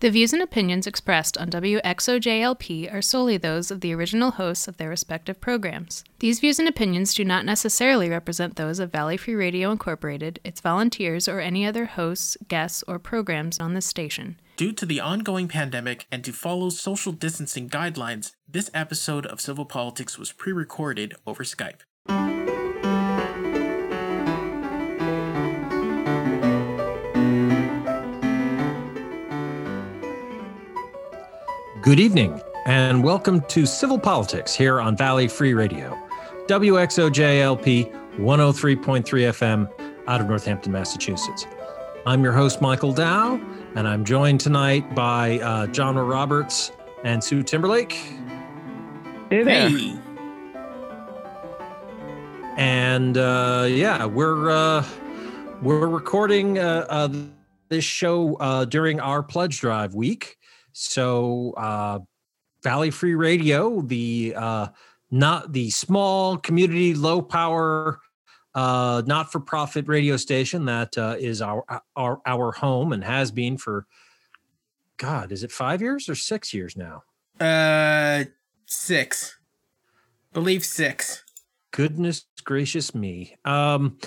The views and opinions expressed on WXOJLP are solely those of the original hosts of their respective programs. These views and opinions do not necessarily represent those of Valley Free Radio Incorporated, its volunteers, or any other hosts, guests, or programs on this station. Due to the ongoing pandemic and to follow social distancing guidelines, this episode of Civil Politics was pre recorded over Skype. Good evening, and welcome to Civil Politics here on Valley Free Radio, WXOJLP 103.3 FM out of Northampton, Massachusetts. I'm your host, Michael Dow, and I'm joined tonight by uh, John Roberts and Sue Timberlake. Hey there. Hey! And uh, yeah, we're uh, we're recording uh, uh, this show uh, during our pledge drive week. So uh, Valley Free Radio, the uh, not the small community, low power, uh, not for profit radio station that uh, is our our our home and has been for God, is it five years or six years now? Uh, six. Believe six. goodness gracious me um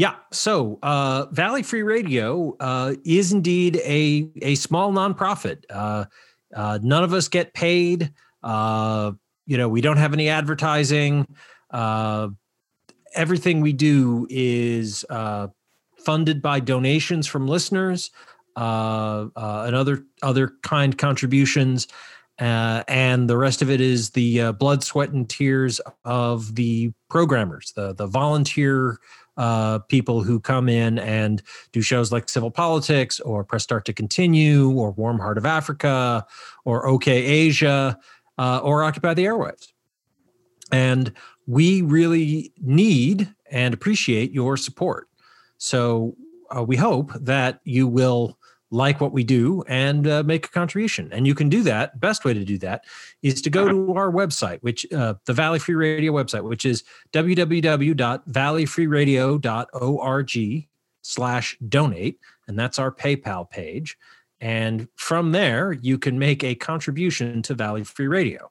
yeah so uh valley free radio uh is indeed a a small nonprofit. Uh uh none of us get paid. Uh you know we don't have any advertising. Uh everything we do is funded by donations from listeners and other other kind contributions and the rest of it is the blood, sweat, and tears of the programmers, the the volunteer uh, people who come in and do shows like Civil Politics or Press Start to Continue or Warm Heart of Africa or OK Asia uh, or Occupy the Airwaves. And we really need and appreciate your support. So uh, we hope that you will like what we do and uh, make a contribution. And you can do that. Best way to do that is to go to our website, which uh, the Valley Free Radio website, which is www.valleyfreeradio.org slash donate. And that's our PayPal page. And from there, you can make a contribution to Valley Free Radio.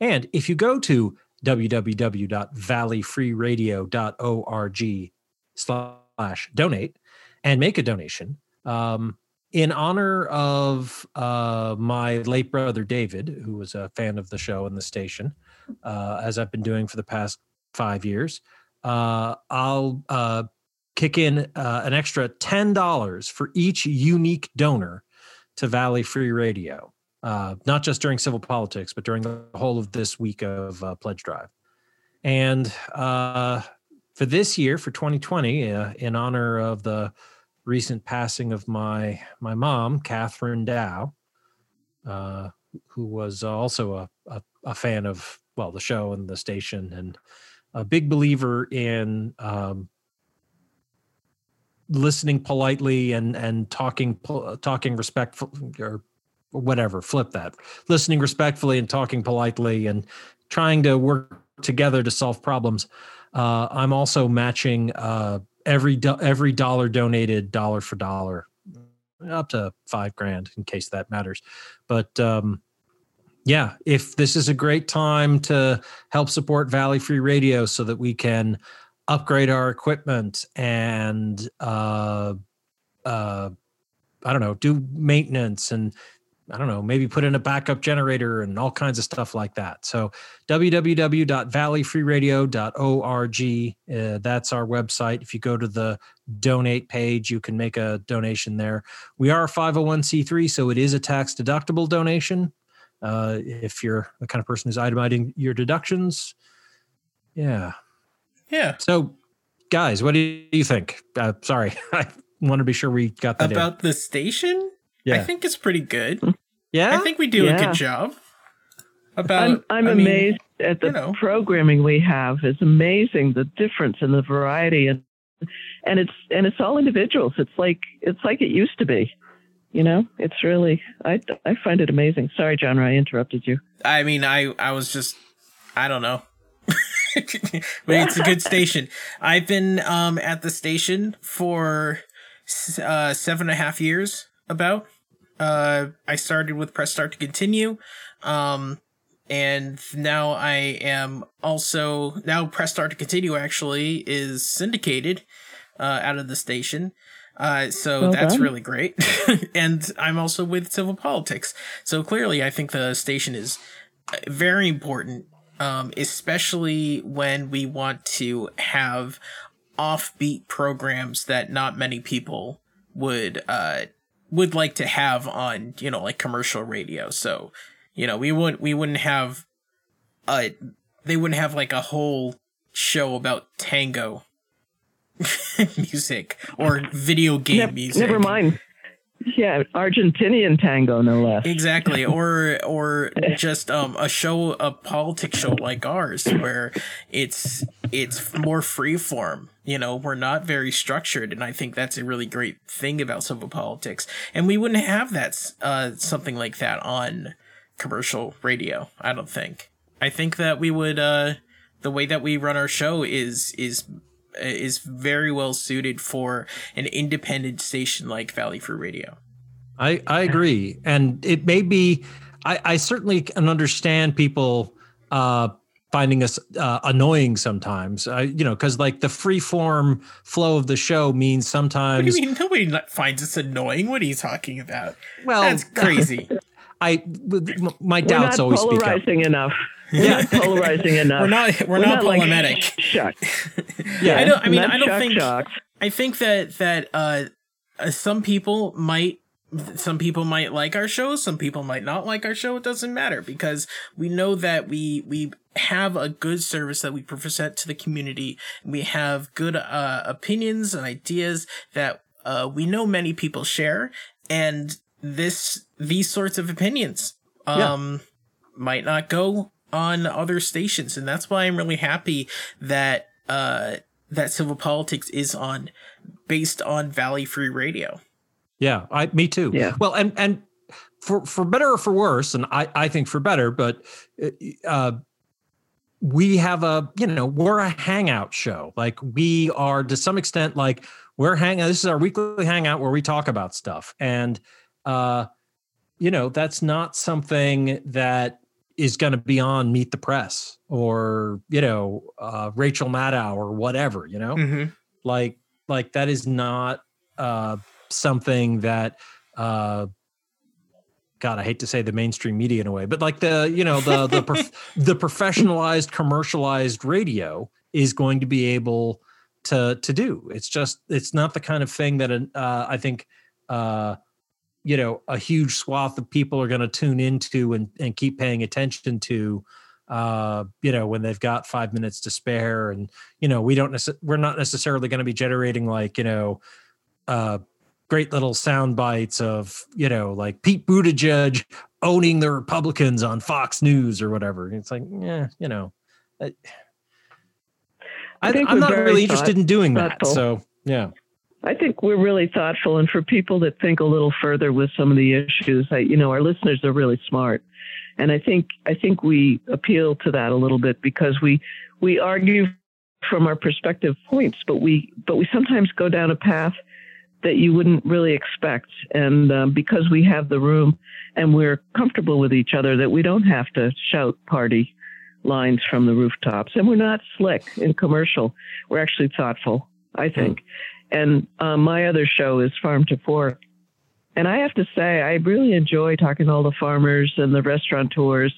And if you go to www.valleyfreeradio.org slash donate and make a donation, um, in honor of uh, my late brother David, who was a fan of the show and the station, uh, as I've been doing for the past five years, uh, I'll uh, kick in uh, an extra ten dollars for each unique donor to Valley Free Radio, uh, not just during civil politics, but during the whole of this week of pledge drive. And for this year, for 2020, in honor of the recent passing of my my mom, Catherine Dow, uh, who was also a, a, a fan of well the show and the station, and a big believer in um, listening politely and and talking talking respectful or whatever flip that. Listening respectfully and talking politely and trying to work together to solve problems. Uh, i'm also matching uh, every do- every dollar donated dollar for dollar up to five grand in case that matters. But um yeah if this is a great time to help support valley free radio so that we can upgrade our equipment and uh uh i don't know do maintenance and I don't know, maybe put in a backup generator and all kinds of stuff like that. So www.valleyfreeradio.org, uh, that's our website. If you go to the donate page, you can make a donation there. We are a 501c3, so it is a tax deductible donation. Uh, if you're the kind of person who's itemizing your deductions, yeah. Yeah. So, guys, what do you think? Uh, sorry, I want to be sure we got that in. About the station? Yeah. I think it's pretty good. Yeah, I think we do a good job. About I'm, I'm I mean, amazed at the you know. programming we have. It's amazing the difference and the variety, and and it's and it's all individuals. It's like it's like it used to be. You know, it's really I I find it amazing. Sorry, John, I interrupted you. I mean, I I was just I don't know. but it's a good station. I've been um at the station for uh seven and a half years about. Uh, I started with press start to continue. Um, and now I am also now press start to continue actually is syndicated uh, out of the station. Uh, so Well that's done. really great. and I'm also with civil politics. So clearly, I think the station is uh, very important, um, especially when we want to have offbeat programs that not many people would uh, would like to have on you know like commercial radio. So you know we wouldn't we wouldn't have uh they wouldn't have like a whole show about tango music or video game music. Never mind. Yeah, Argentinian tango, no less. Exactly, or or just um a show, a politics show like ours, where it's it's more free form. You know, we're not very structured, and I think that's a really great thing about civil politics. And we wouldn't have that uh something like that on commercial radio. I don't think. I think that we would uh the way that we run our show is is is very well suited for an independent station like Valley Free Radio. I, I agree. And it may be, I, I certainly can understand people uh, finding us uh, annoying sometimes, uh, you know, because like the free form flow of the show means What sometimes, do you mean nobody finds us annoying? What are you talking about? well, That's crazy. I, my We're doubts not always speak up. Polarizing enough. We're not polarizing enough. we're not we're, not, like polemic. shuck. Yeah. I don't I mean I don't shuck think shocks. I think that that uh, uh some people might some people might like our show, some people might not like our show. It doesn't matter because we know that we we have a good service that we present to the community. We have good uh, opinions and ideas that uh, we know many people share, and this these sorts of opinions Yeah. um might not go on other stations, and that's why I'm really happy that uh that civil politics is on based on Valley Free Radio. Yeah, I me too. Yeah. Well, and and for for better or for worse, and I I think for better, but uh, we have a you know we're a hangout show. Like we are to some extent like we're hanging. This is our weekly hangout where we talk about stuff, and uh, you know that's not something that is going to be on Meet the Press or you know uh, Rachel Maddow or whatever. You know Mm-hmm. like like that is not uh something that uh god i hate to say the mainstream media in a way but like the you know the the prof- the professionalized commercialized radio is going to be able to to do it's just it's not the kind of thing that uh i think uh you know a huge swath of people are going to tune into and and keep paying attention to uh you know when they've got 5 minutes to spare. And you know we don't necess- we're not necessarily going to be generating like you know uh great little sound bites of you know like Pete Buttigieg owning the Republicans on Fox News or whatever. It's like yeah you know I, I am not really interested in doing that so yeah I think we're really thoughtful, and for people that think a little further with some of the issues, I, you know, our listeners are really smart, and I think I think we appeal to that a little bit because we we argue from our perspective points, but we but we sometimes go down a path that you wouldn't really expect, and um, because we have the room and we're comfortable with each other, that we don't have to shout party lines from the rooftops, and we're not slick and commercial. We're actually thoughtful, I think. And uh, my other show is Farm to Fork. And I have to say, I really enjoy talking to all the farmers and the restaurateurs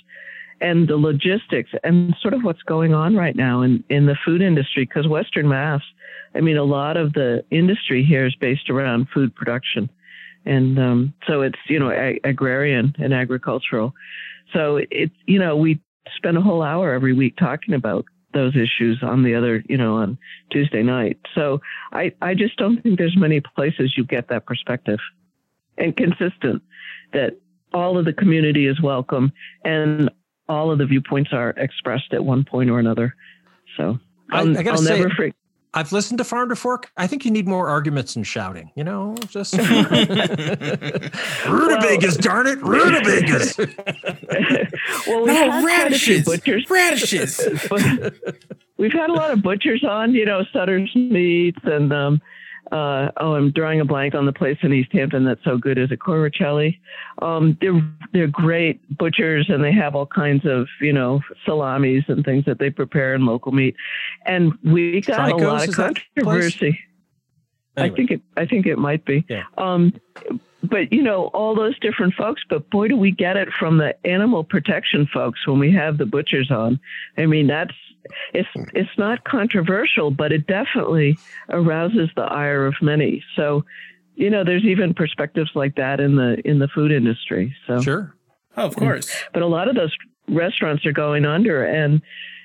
and the logistics and sort of what's going on right now in, in the food industry. Because Western Mass, I mean, a lot of the industry here is based around food production. And um, so it's, you know, ag- agrarian and agricultural. So it's, you know, we spend a whole hour every week talking about those issues on the other, you know, on Tuesday night. So I, I just don't think there's many places you get that perspective and consistent that all of the community is welcome and all of the viewpoints are expressed at one point or another. So I- I'll, I gotta I'll say- never forget. I've listened to Farm to Fork I think you need more arguments and shouting you know just rutabagas darn it rutabagas well, we've No had quite a few radishes, butchers. radishes. We've had a lot of butchers on, you know, Sutter's Meats and um, uh, oh, I'm drawing a blank on the place in East Hampton that's so good. Is it Coricelli? Um, they're they're great butchers, and they have all kinds of you know salamis and things that they prepare in local meat. And we got Trico's, a lot of is that the place? controversy. I think it. I think it might be. Yeah. Um, but you know, all those different folks. But boy, do we get it from the animal protection folks when we have the butchers on. I mean, that's it's it's not controversial, but it definitely arouses the ire of many. So, you know, there's even perspectives like that in the in the food industry. So, Sure. Oh, of course. Mm-hmm. but a lot of those restaurants are going under and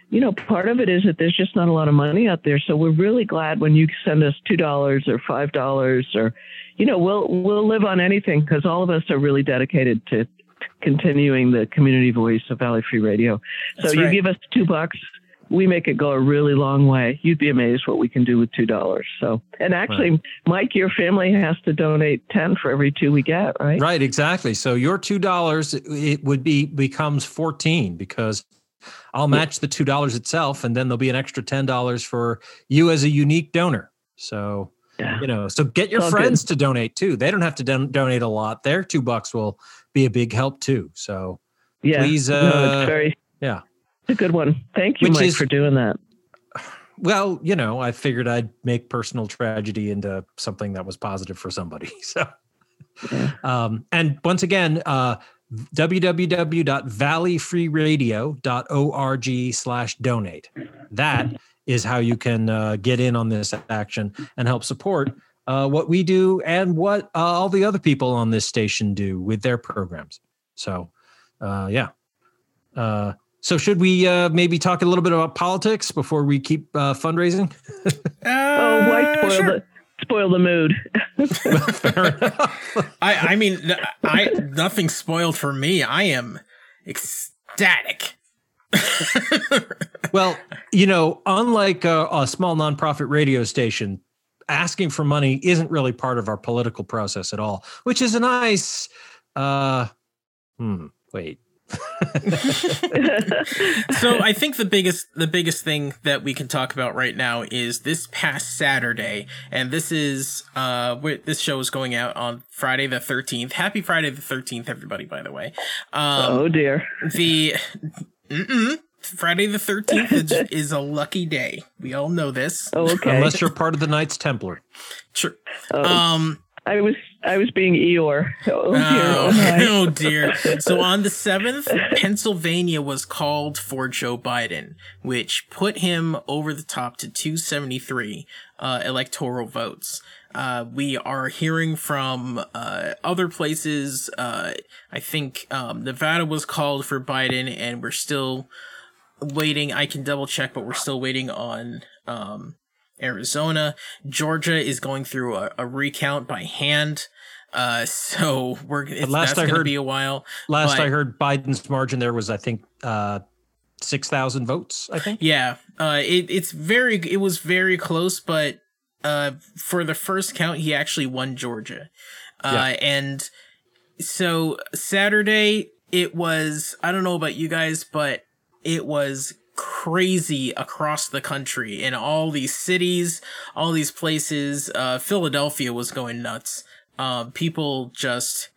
you know part of it is that there's just not a lot of money out there so we're really glad when you send us two dollars or five dollars or you know we'll we'll live on anything because all of us are really dedicated to continuing the community voice of valley free radio so That's you right. give us two bucks we make it go a really long way you'd be amazed what we can do with two dollars so and actually mike your family has to donate 10 for every two we get right Right, exactly. So your two dollars it would be becomes fourteen because I'll match the two dollars itself, and then there'll be an extra ten dollars for you as a unique donor. So Yeah. you know, so get your all good. friends to donate too. They don't have to don- donate a lot. Their two bucks will be a big help too. So Yeah. Please, no, uh, it's very yeah. It's a good one. Thank you, Which Mike, is- for doing that. well, you know, I figured I'd make personal tragedy into something that was positive for somebody. So, Yeah. um, and once again, uh, www.valleyfreeradio.org slash donate. That is how you can uh, get in on this action and help support uh, what we do and what uh, all the other people on this station do with their programs. So, uh, yeah. Uh, so should we uh, maybe talk a little bit about politics before we keep uh, fundraising? oh, why Uh, spoil sure. the spoil the mood? Fair enough. I I mean, n- I nothing spoiled for me. I am ecstatic. Well, you know, unlike a, a small nonprofit radio station, asking for money isn't really part of our political process at all, which is a nice. Uh, hmm. Wait. so I think the biggest the biggest thing that we can talk about right now is this past Saturday, and this is uh where this show is going out on Friday the thirteenth. Happy Friday the thirteenth, everybody! By the way, um, oh dear. the mm-mm, Friday the thirteenth is, is a lucky day. We all know this. Oh, okay. Unless you're part of the Knights Templar. Sure. Oh, Um. I was I was being Eeyore. Oh dear. Oh, Oh, oh dear. So on the 7th, Pennsylvania was called for Joe Biden, which put him over the top to 273 uh, electoral votes. Uh, we are hearing from uh, other places. Uh, I think um, Nevada was called for Biden, and we're still waiting. I can double check, but we're still waiting on um, Arizona. Georgia is going through a, a recount by hand. Uh, so we're it's, last that's I gonna heard- be a while. Last But- I heard, Biden's margin there was, I think, uh, six thousand votes. I think. Yeah, uh, it it's very it was very close, but uh, for the first count, he actually won Georgia, uh, and so Saturday it was I don't know about you guys, but it was crazy across the country in all these cities, all these places. Uh, Philadelphia was going nuts. Um, people just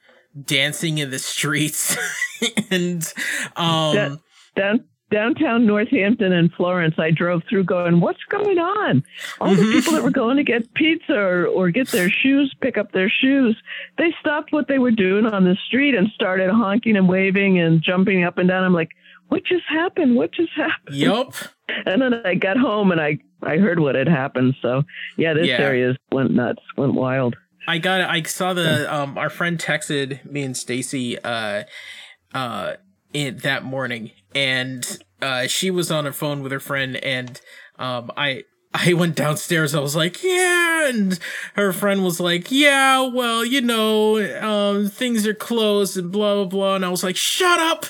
dancing in the streets and um That- Down downtown Northampton and Florence, I drove through going, What's going on? All the Mhm. people that were going to get pizza or, or get their shoes, pick up their shoes, they stopped what they were doing on the street and started honking and waving and jumping up and down. I'm like, What just happened? What just happened? Yup. And then I got home and I, I heard what had happened. So yeah, this Yeah. area went nuts, went wild. I got I saw the um our friend texted me and Stacy uh uh in that morning. And uh she was on her phone with her friend and um I I went downstairs. I was like yeah. And her friend was like yeah well you know um things are closed and blah blah blah. And I was like shut up.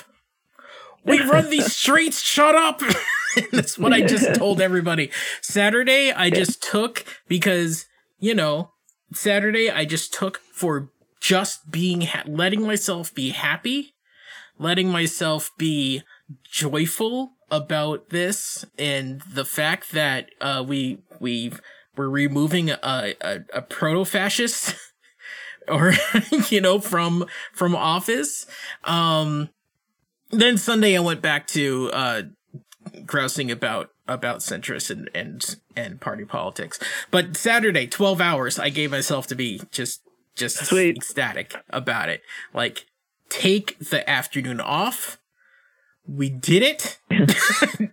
We run these streets. Shut up. That's what I just told everybody. Saturday I just took because you know Saturday I just took for just being ha- letting myself be happy, letting myself be joyful about this and the fact that uh we we've we're removing a a, a proto fascist or you know from from office. Um, then Sunday I went back to uh, grousing about about centrist and and and party politics. But Saturday, twelve hours, I gave myself to be just just Sweet. ecstatic about it. Like take the afternoon off. We did it.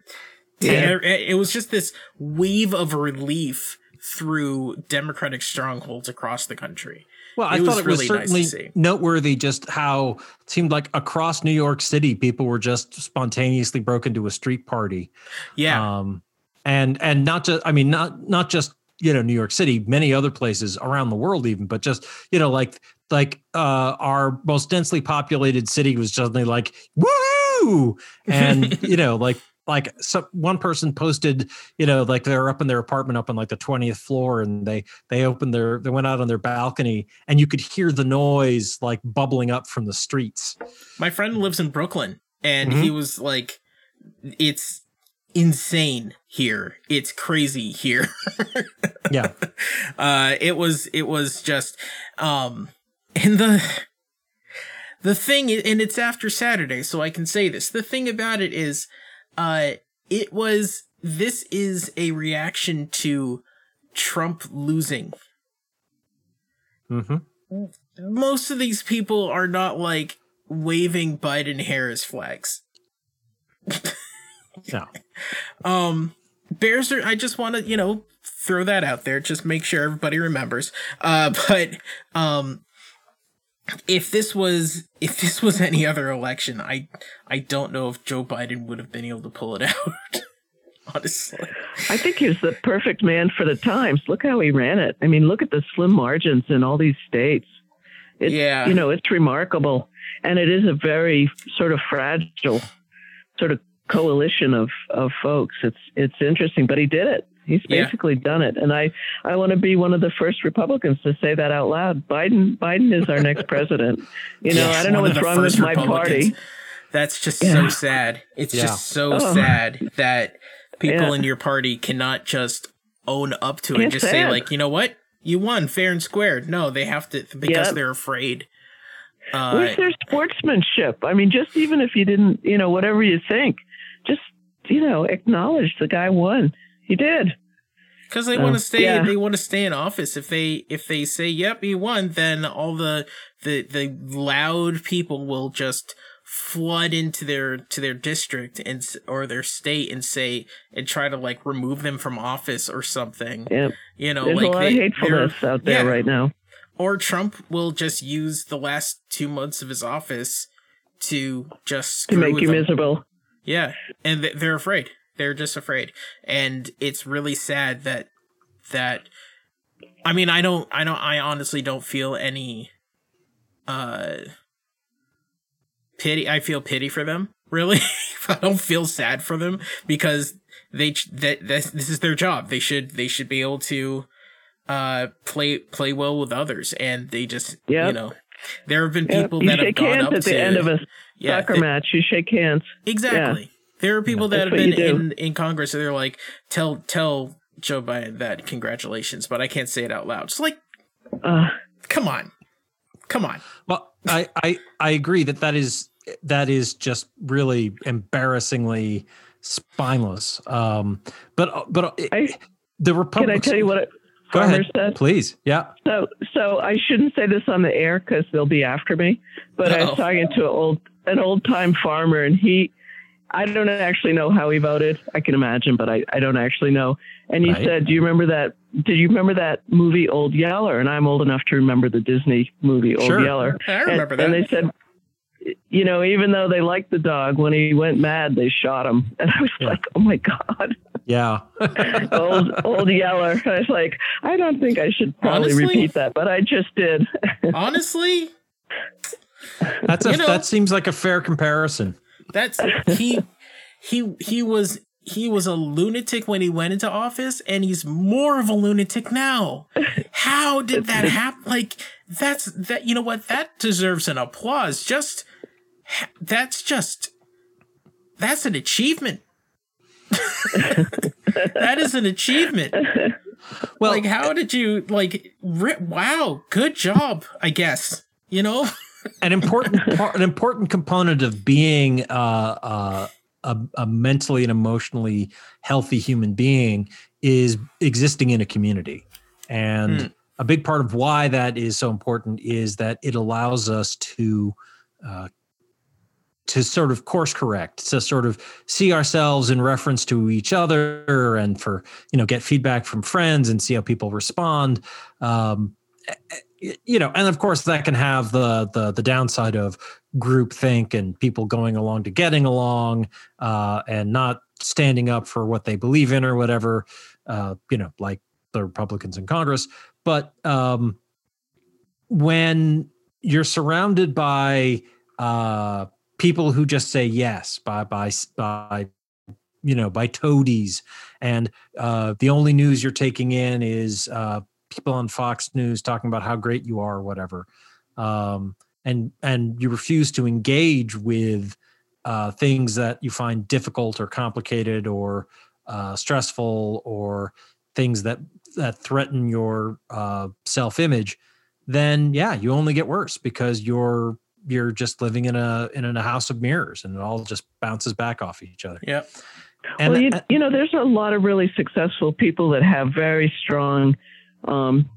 It was just this wave of relief through democratic strongholds across the country. Well, I It was thought it was really nice certainly see. noteworthy just how it seemed like across New York City, people were just spontaneously broke into a street party. Yeah. Um, and and not just I mean not not just you know New York City, many other places around the world even, but just you know like like uh our most densely populated city was suddenly like woo and you know like like some one person posted you know like they're up in their apartment up on like the 20th floor and they they opened their they went out on their balcony and you could hear the noise like bubbling up from the streets My friend lives in Brooklyn and Mm-hmm. he was like it's insane here. It's crazy here. yeah uh it was it was just um and the the thing and it's after saturday so i can say this. The thing about it is uh it was this is a reaction to trump losing. Mm-hmm. most of these people are not like waving biden harris flags. No. Um bears are i just want to you know throw that out there just make sure everybody remembers. Uh but um if this was if this was any other election i i don't know if joe biden would have been able to pull it out honestly I think he was the perfect man for the times. Look how he ran it. I mean, look at the slim margins in all these states. It's, Yeah. You know, it's remarkable. And it is a very sort of fragile sort of coalition of, of folks. It's, it's interesting, but he did it. He's Yeah. basically done it. And I, I want to be one of the first Republicans to say that out loud. Biden, Biden is our next president. You know, Yes, I don't know what's wrong with my party. that's just Yeah. so sad it's Yeah. just so Oh. sad that people Yeah. in your party cannot just own up to it Can't just say say like you know what you won fair and square no they have to because Yep. they're afraid uh Where's their sportsmanship? I mean, just even if you didn't, you know, whatever you think, just, you know, acknowledge the guy won. He did. because they want to um, stay yeah. they want to stay in office if they if they say yep he won then all the the the loud people will just flood into their to their district and or their state and say and try to like remove them from office or something Yeah. you know There's like a lot they, of hatefulness out there yeah. right now. or Trump will just use the last two months of his office to just To make you them. miserable. Yeah, and th- they're afraid. They're just afraid, and it's really sad that that. I mean, I don't. I don't. I honestly don't feel any. Uh. Pity. I feel pity for them. Really, I don't feel sad for them because they that this, this is their job. They should they should be able to, uh, play play well with others, and they just Yep. you know, there have been people you that have gone up at the end of a yeah, soccer they- match. You shake hands. Exactly. There are people that That's have been in, in Congress and they're like, tell tell Joe Biden that congratulations, but I can't say it out loud. It's like, Uh, come on. Come on. Well, I, I I agree that that is that is just really embarrassingly spineless. Um, but but I- the Republican. can Republicans. I tell you what Go Farmer ahead, said? please. Yeah. So, so I shouldn't say this on the air because they'll be after me. But I Uh-oh. was talking to an old, an old time farmer, and he, I don't actually know how he voted. I can imagine, but I, I don't actually know. And he Right. said, "Do you remember that? Did you remember that movie Old Yeller?" And I'm old enough to remember the Disney movie Old Sure. Yeller. I remember and, that. And they said, you know, even though they liked the dog, when he went mad, they shot him. And I was Yeah. like, oh my god, Yeah. old old Yeller. I was like, I don't think I should probably Honestly? repeat that, but I just did. Honestly, That's a, You know- that seems like a fair comparison. That's he he he was he was a lunatic when he went into office and he's more of a lunatic now. How did that happen? Like that's that you know what? That deserves an applause. Just that's just that's an achievement. that is an achievement. well, like, how did you like? wow, good job, I guess. You know, an important part, an important component of being uh, uh, a, a mentally and emotionally healthy human being is existing in a community, and. Hmm. A big part of why that is so important is that it allows us to uh, to sort of course correct to sort of see ourselves in reference to each other and for you know get feedback from friends and see how people respond um, you know and of course that can have the the the downside of group think and people going along to getting along uh, and not standing up for what they believe in or whatever uh, you know like the republicans in congress. But um, when you're surrounded by uh, people who just say yes by by by you know by toadies and uh, the only news you're taking in is uh, people on fox news talking about how great you are or whatever um, and and you refuse to engage with uh, things that you find difficult or complicated or uh, stressful or things that that threaten your uh, self-image then yeah you only get worse because you're you're just living in a in a house of mirrors and it all just bounces back off each other. Yeah. And well, you, you know, there's a lot of really successful people that have very strong um,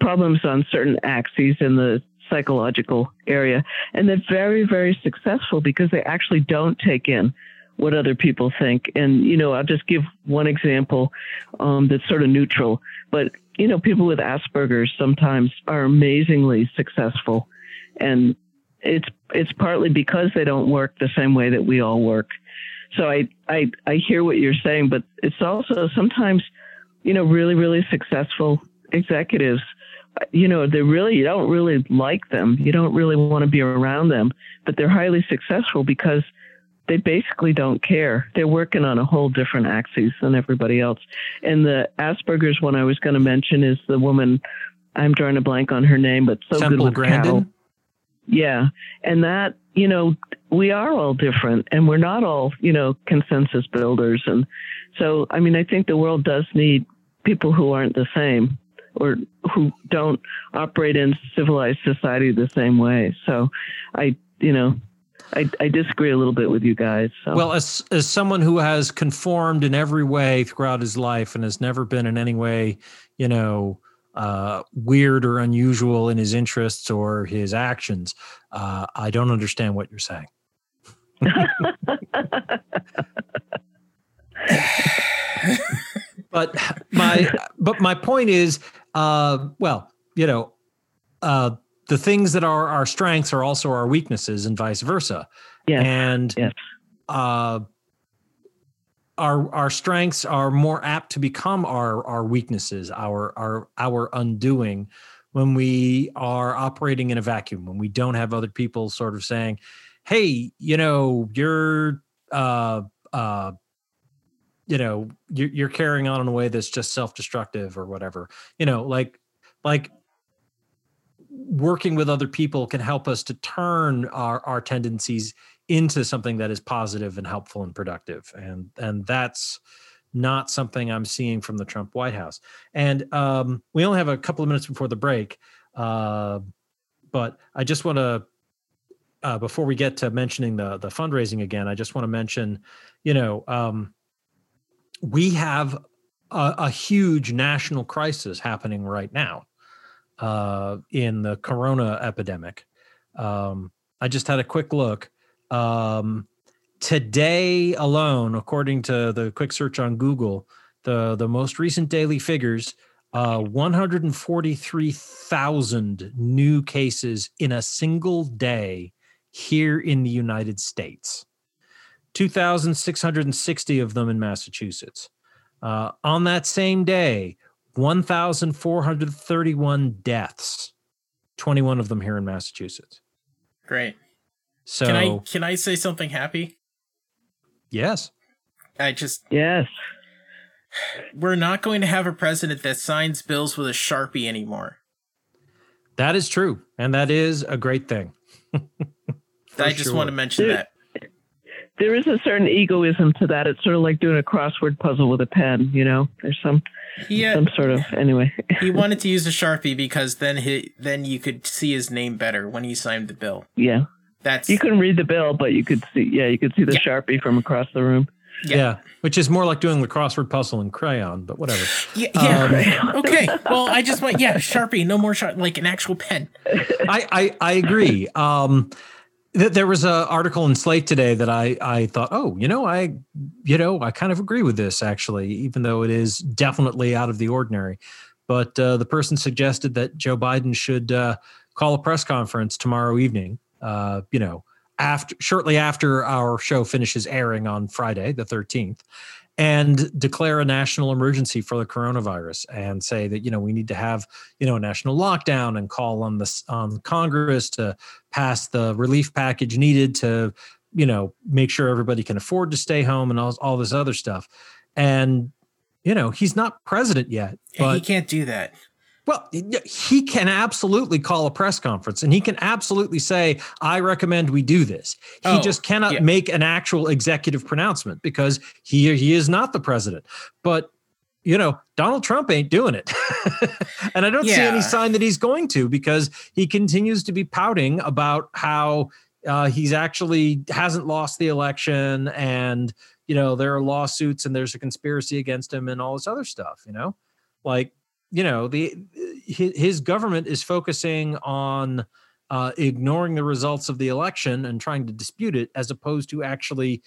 problems on certain axes in the psychological area, and they're very, very successful because they actually don't take in what other people think. And you know, I'll just give one example um, that's sort of neutral, but you know, people with Asperger's sometimes are amazingly successful and it's it's partly because they don't work the same way that we all work. So I I I hear what you're saying, but it's also sometimes, you know, really really successful executives. You know, they really you don't really like them. You don't really want to be around them, but they're highly successful because they basically don't care. They're working on a whole different axis than everybody else. And the Asperger's one I was going to mention is the woman. I'm drawing a blank on her name, but so Temple good with Grandin? cattle. Yeah. And that, you know, we are all different and we're not all, you know, consensus builders. And so, I mean, I think the world does need people who aren't the same or who don't operate in civilized society the same way. So I, you know, I, I disagree a little bit with you guys. So. Well, as as someone who has conformed in every way throughout his life and has never been in any way, you know, uh, weird or unusual in his interests or his actions. Uh, I don't understand what you're saying. but my but my point is, uh, well, you know, uh, the things that are our strengths are also our weaknesses, and vice versa. Yeah. And yes. uh, our our strengths are more apt to become our our weaknesses, our our our undoing when we are operating in a vacuum, when we don't have other people sort of saying, "Hey, you know, you're uh uh you know, you're, carrying on in a way that's just self-destructive or whatever." You know, like like working with other people can help us to turn our our tendencies into something that is positive and helpful and productive and and that's not something i'm seeing from the trump white house and um, we only have a couple of minutes before the break uh, but i just want to uh, before we get to mentioning the the fundraising again i just want to mention you know um, we have a, a, huge national crisis happening right now uh, in the corona epidemic um, i just had a quick look um, today alone, according to the quick search on Google, the the most recent daily figures, uh, 143,000 new cases in a single day here in the United States. 2,660 of them in Massachusetts. Uh, on that same day, 1,431 deaths, 21 of them here in Massachusetts. Great. So can I can I say something happy? Yes. I just yes. We're not going to have a president that signs bills with a sharpie anymore. That is true, and that is a great thing. I just sure. want to mention there, that. There is a certain egoism to that. It's sort of like doing a crossword puzzle with a pen. You know, there's some Yeah. Some sort of anyway. he wanted to use a sharpie because then he then you could see his name better when he signed the bill. Yeah. That's You couldn't read the bill, but you could see. Yeah, you could see the Yeah. sharpie from across the room. Yeah. Yeah. which is more like doing the crossword puzzle in crayon, but whatever. yeah, yeah. Um, okay. Well, I just want yeah, sharpie, no more sharp, like an actual pen. I, I I agree. Um, th- there was a article in Slate today that I I thought, oh, you know, I you know I kind of agree with this actually, even though it is definitely out of the ordinary. But uh, the person suggested that Joe Biden should uh, call a press conference tomorrow evening. Uh, you know, after shortly after our show finishes airing on Friday, the thirteenth. And declare a national emergency for the coronavirus, and say that you know we need to have you know a national lockdown, and call on this on Congress to pass the relief package needed to you know make sure everybody can afford to stay home and all, all this other stuff and you know he's not president yet Yeah, he can't do that. Well he can absolutely call a press conference and he can absolutely say i recommend we do this. He Oh, just cannot yeah. make an actual executive pronouncement because he he is not the president. But you know donald trump ain't doing it. And i don't see any sign that he's going to because he continues to be pouting about how uh, he's actually hasn't lost the election and you know there are lawsuits and there's a conspiracy against him and all this other stuff you know? Like you know the his, government is focusing on uh, ignoring the results of the election and trying to dispute it as opposed to actually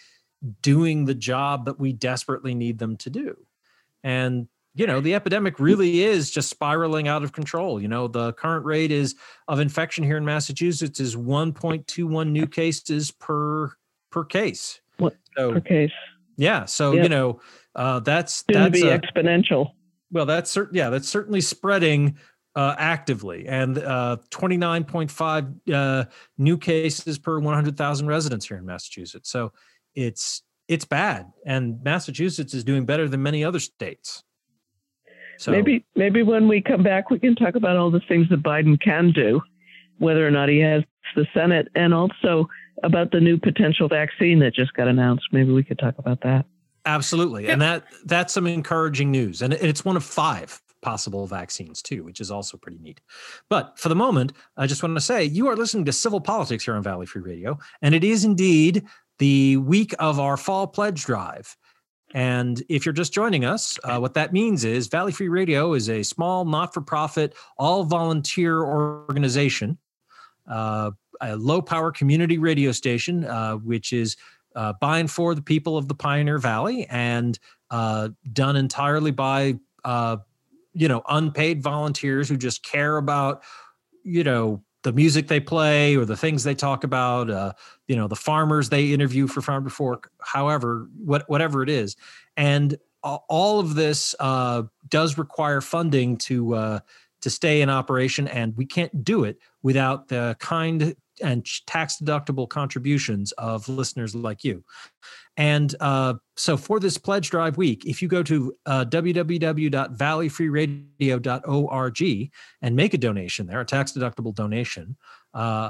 doing the job that we desperately need them to do and you know the epidemic really is just spiraling out of control you know the current rate is of infection here in massachusetts is 1.21 new cases per per case What- so Per case. yeah so Yep. you know uh that's Soon to that's be a- exponential. Well, that's cer- yeah, that's certainly spreading uh, actively, and uh, 29.5 uh, new cases per 100,000 residents here in Massachusetts. So it's it's bad, and Massachusetts is doing better than many other states. So Maybe maybe when we come back, we can talk about all the things that Biden can do, whether or not he has the Senate, and also about the new potential vaccine that just got announced. Maybe we could talk about that. Absolutely, and that that's some encouraging news, and it's one of five possible vaccines too, which is also pretty neat. But for the moment, I just want to say you are listening to Civil Politics here on Valley Free Radio, and it is indeed the week of our fall pledge drive. And if you're just joining us, uh, what that means is Valley Free Radio is a small, not-for-profit, all-volunteer organization, uh, a low-power community radio station, uh, which is uh, by and for the people of the Pioneer Valley and uh, done entirely by, uh, you know, unpaid volunteers who just care about, you know, the music they play or the things they talk about, uh, you know, the farmers they interview for Farm to Fork, however, what, whatever it is. And all of this uh, does require funding to uh, to stay in operation, and we can't do it without the kind and tax deductible contributions of listeners like you. And uh, so for this pledge drive week, if you go to uh, www.valleyfreeradio.org and make a donation there, a tax deductible donation, uh,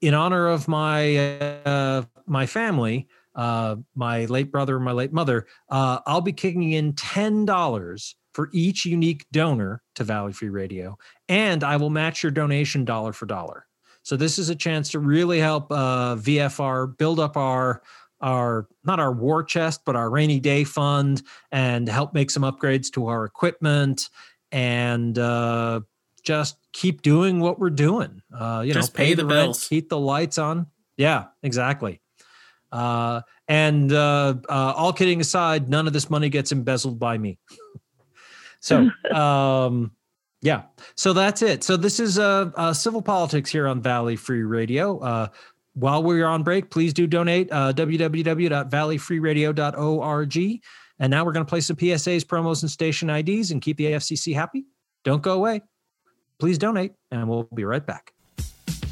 in honor of my uh, my family, uh, my late brother and my late mother, uh, I'll be kicking in ten dollars for each unique donor to Valley Free Radio, and I will match your donation dollar for dollar. So this is a chance to really help uh, VFR build up our our not our war chest, but our rainy day fund, and help make some upgrades to our equipment, and uh, just keep doing what we're doing. Uh, you Just know, pay the rent, bills. keep the lights on. Yeah, exactly. Uh, and uh, uh, all kidding aside, none of this money gets embezzled by me. so, um, yeah. So that's it. So this is uh, uh, civil politics here on Valley Free Radio. Uh, while we're on break, please do donate uh, www.valleyfreeradio.org. And now we're going to play some PSAs, promos, and station IDs and keep the FCC happy. Don't go away. Please donate, and we'll be right back.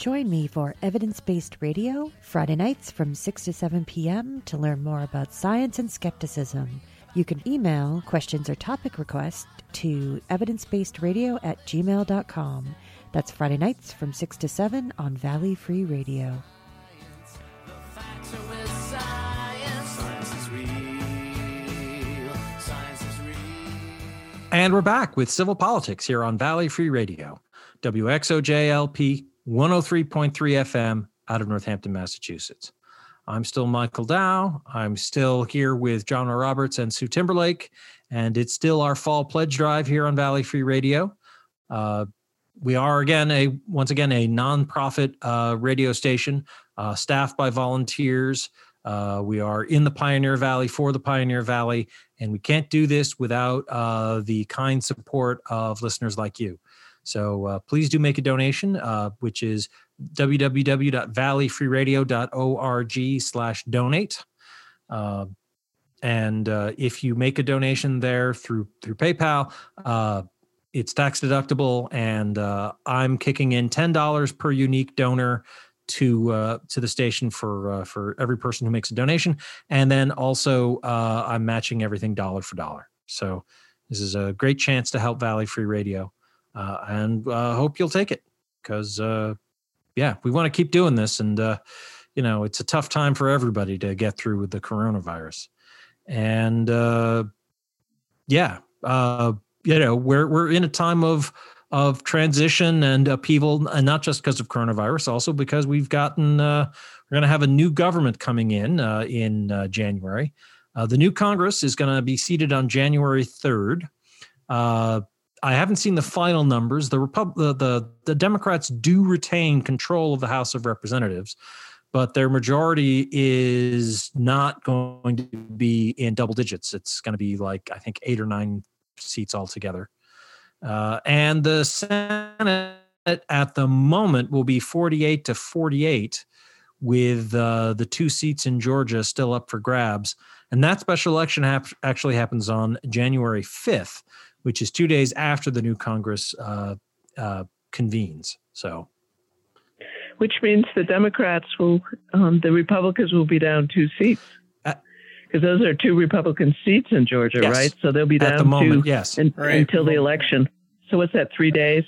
Join me for Evidence Based Radio, Friday nights from 6 to 7 p.m. to learn more about science and skepticism. You can email questions or topic requests to evidencebasedradio at gmail.com. That's Friday nights from 6 to 7 on Valley Free Radio. And we're back with civil politics here on Valley Free Radio, WXOJLP 103.3 FM out of Northampton, Massachusetts. I'm still Michael Dow. I'm still here with John. Roberts and Sue Timberlake, and it's still our fall pledge drive here on Valley Free Radio. Uh, we are again a once again a nonprofit uh, radio station uh, staffed by volunteers. Uh, we are in the Pioneer Valley for the Pioneer Valley, and we can't do this without uh, the kind support of listeners like you. So uh, please do make a donation, uh, which is www.valleyfreeradio.org slash donate. Uh, and uh, if you make a donation there through through PayPal, uh, it's tax deductible, and uh, I'm kicking in ten dollars per unique donor to uh, to the station for uh, for every person who makes a donation, and then also uh, I'm matching everything dollar for dollar. So this is a great chance to help Valley Free Radio, uh, and uh, hope you'll take it because uh, yeah, we want to keep doing this, and uh, you know it's a tough time for everybody to get through with the coronavirus, and uh, yeah, uh, you know we're we're in a time of of transition and upheaval, and not just because of coronavirus, also because we've gotten we're going to have a new government coming in in January. The new Congress is going to be seated on January third. Uh, I haven't seen the final numbers. The, Repub- the the the Democrats do retain control of the House of Representatives, but their majority is not going to be in double digits. It's going to be like I think eight or nine seats altogether. Uh, and the Senate at the moment will be 48 to 48, with uh, the two seats in Georgia still up for grabs. And that special election actually happens on January 5th, which is two days after the new Congress uh, uh, convenes. So, Which means the Democrats will, um, the Republicans will be down two seats. Uh, Because those are two Republican seats in Georgia, Yes. right? So they'll be down at the moment, two yes. un- Right. until the election. So what's that, three days?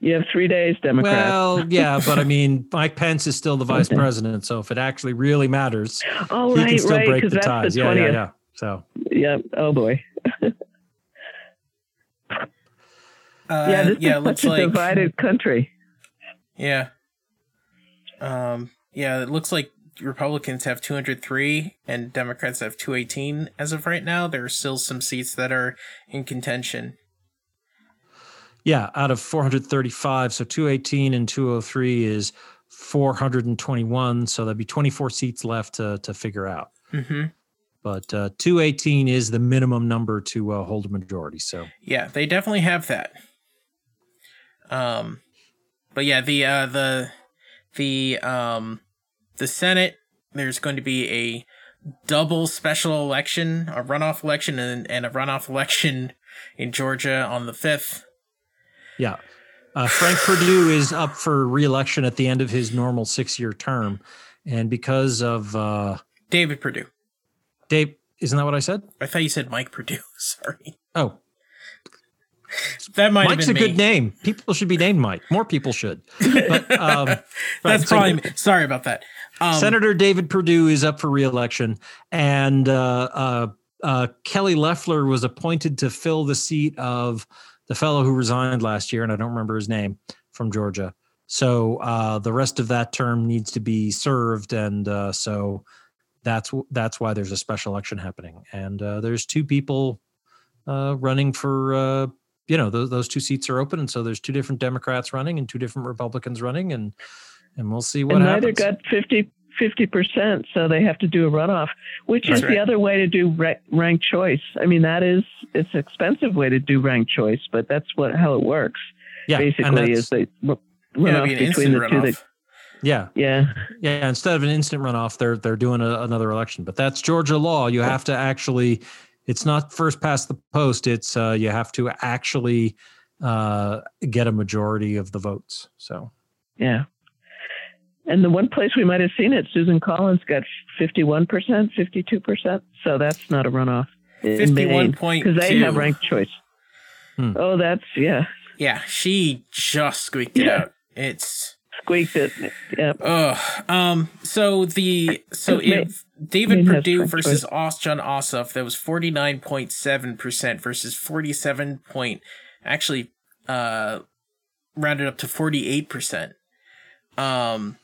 You have three days, Democrats. Well, yeah, but I mean, Mike Pence is still the vice president, so if it actually really matters, oh, he right, can still right, break because the that's ties. the Yeah, 20th. yeah, yeah. So, Yeah. Oh, boy. Uh, yeah, this yeah, is looks such a like divided country. yeah, um, yeah, it looks like Republicans have 203 and Democrats have 218 as of right now. There are still some seats that are in contention. yeah, out of 435, so 218 and 203 is 421. So there'd be 24 seats left to to figure out. hmm But uh, 218 is the minimum number to uh, hold a majority. So Yeah, they definitely have that. Um, but yeah, the uh, the the um the Senate. There's going to be a double special election, a runoff election, and, and a runoff election in Georgia on the fifth. yeah, uh, Frank Perdue is up for reelection at the end of his normal six year term, and because of uh, David Perdue. Dave Isn't that what I said? I thought you said Mike Perdue. Sorry. Oh, That might Mike's a been good me. name. People should be named Mike. More people should. But, um, That's so- probably me. Sorry about that. Um, Senator David Perdue is up for reelection, and uh, uh, uh, Kelly Loeffler was appointed to fill the seat of the fellow who resigned last year, and I don't remember his name from Georgia. So uh, the rest of that term needs to be served, and uh, so that's that's why there's a special election happening. And uh, there's two people uh, running for. You know those, those two seats are open, and so there's two different Democrats running and two different Republicans running, and and we'll see what and happens. neither got 50 percent, so they have to do a runoff, which That's is right. the other way to do ra- ranked choice. I mean, that is it's an expensive way to do ranked choice, but that's what how it works. yeah, basically, is they r- yeah, run it'd off be between instant the two. That, yeah, yeah, Yeah, instead of an instant runoff, they're they're doing a, another election. But that's Georgia law. You have to actually, it's not first past the post. It's uh, you have to actually uh, get a majority of the votes. So yeah. And the one place we might have seen it, Susan Collins got 51%, 52%. So that's not a runoff. in Maine, 51.2. Because they have ranked choice. Hmm. Oh, that's, yeah, Yeah, she just squeaked it Yeah. out. It's squeaked it. Yeah. Ugh. Um. So the so Maine- if David Maine has Perdue versus choice. Os Jon Ossoff, that was forty nine point seven percent versus forty seven point, actually, uh, rounded up to forty eight percent. Um,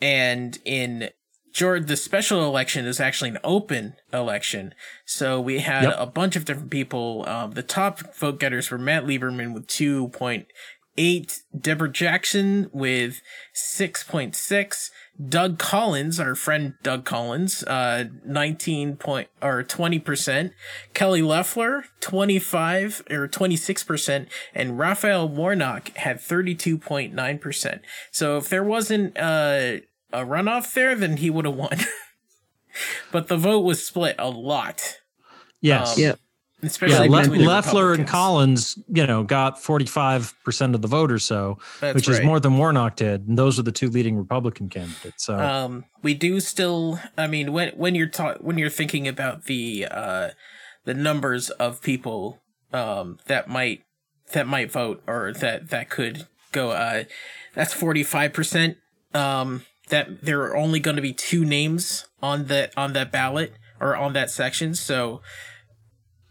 and in George, the special election is actually an open election. So we had Yep. a bunch of different people. Um, the top vote getters were Matt Lieberman with 2.8, Deborah Jackson with 6.6, Doug Collins, our friend Doug Collins, uh, 19 point or 20%, Kelly Loeffler, 25 or 26%, and Raphael Warnock had 32.9%. So if there wasn't, uh, a runoff there, then he would have won. but the vote was split a lot, yes, Um, Yeah. Especially yeah. Le- Loeffler and Collins, you know, got forty five percent of the vote or so, That's which is right. more than Warnock did. And those are the two leading Republican candidates. So Um, we do still. I mean, when when you're ta- when you're thinking about the uh, the numbers of people um, that might that might vote or that that could go, uh, that's forty five percent. Um, that there are only going to be two names on that on that ballot or on that section, so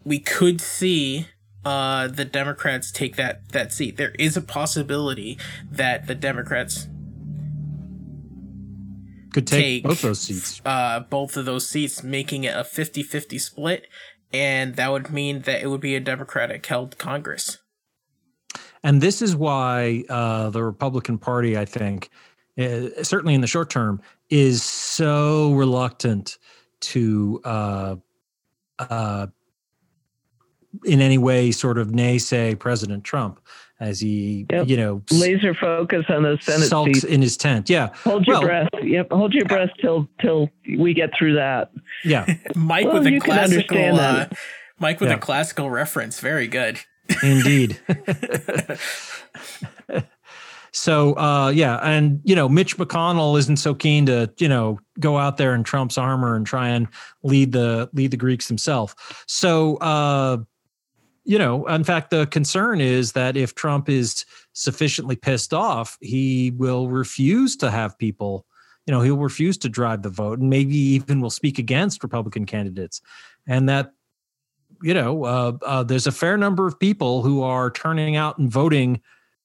we could see uh the Democrats take that that seat. There is a possibility that the Democrats could take, take- both those seats. uh, both of those seats, making it a 50 50 split. And that would mean that it would be a Democratic held Congress. And this is why uh, the Republican Party, I think, uh, certainly in the short term, is so reluctant to, uh, uh, in any way, sort of naysay President Trump as he, Yep. you know, Laser focus on those Senate sulks seats. in his tent. Yeah, Hold your well- breath. Yep. Hold your breath till till we get through that. yeah, Mike Well, with a classical, uh. Mike with Yeah. a classical reference. Very good. indeed. so uh yeah and you know mitch mcconnell isn't so keen to you know go out there in trump's armor and try and lead the lead the greeks himself so uh you know in fact the concern is that if trump is sufficiently pissed off he will refuse to have people you know he'll refuse to drive the vote and maybe even will speak against republican candidates and that you know, uh, uh, there's a fair number of people who are turning out and voting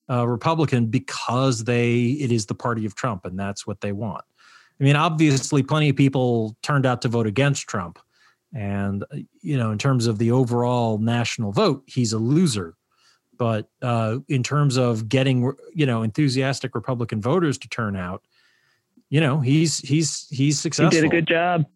uh, Republican because they it is the party of Trump and that's what they want. I mean, obviously, plenty of people turned out to vote against Trump, and uh, you know, in terms of the overall national vote, he's a loser. But uh, in terms of getting you know enthusiastic Republican voters to turn out, you know, he's he's he's successful. He did a good job.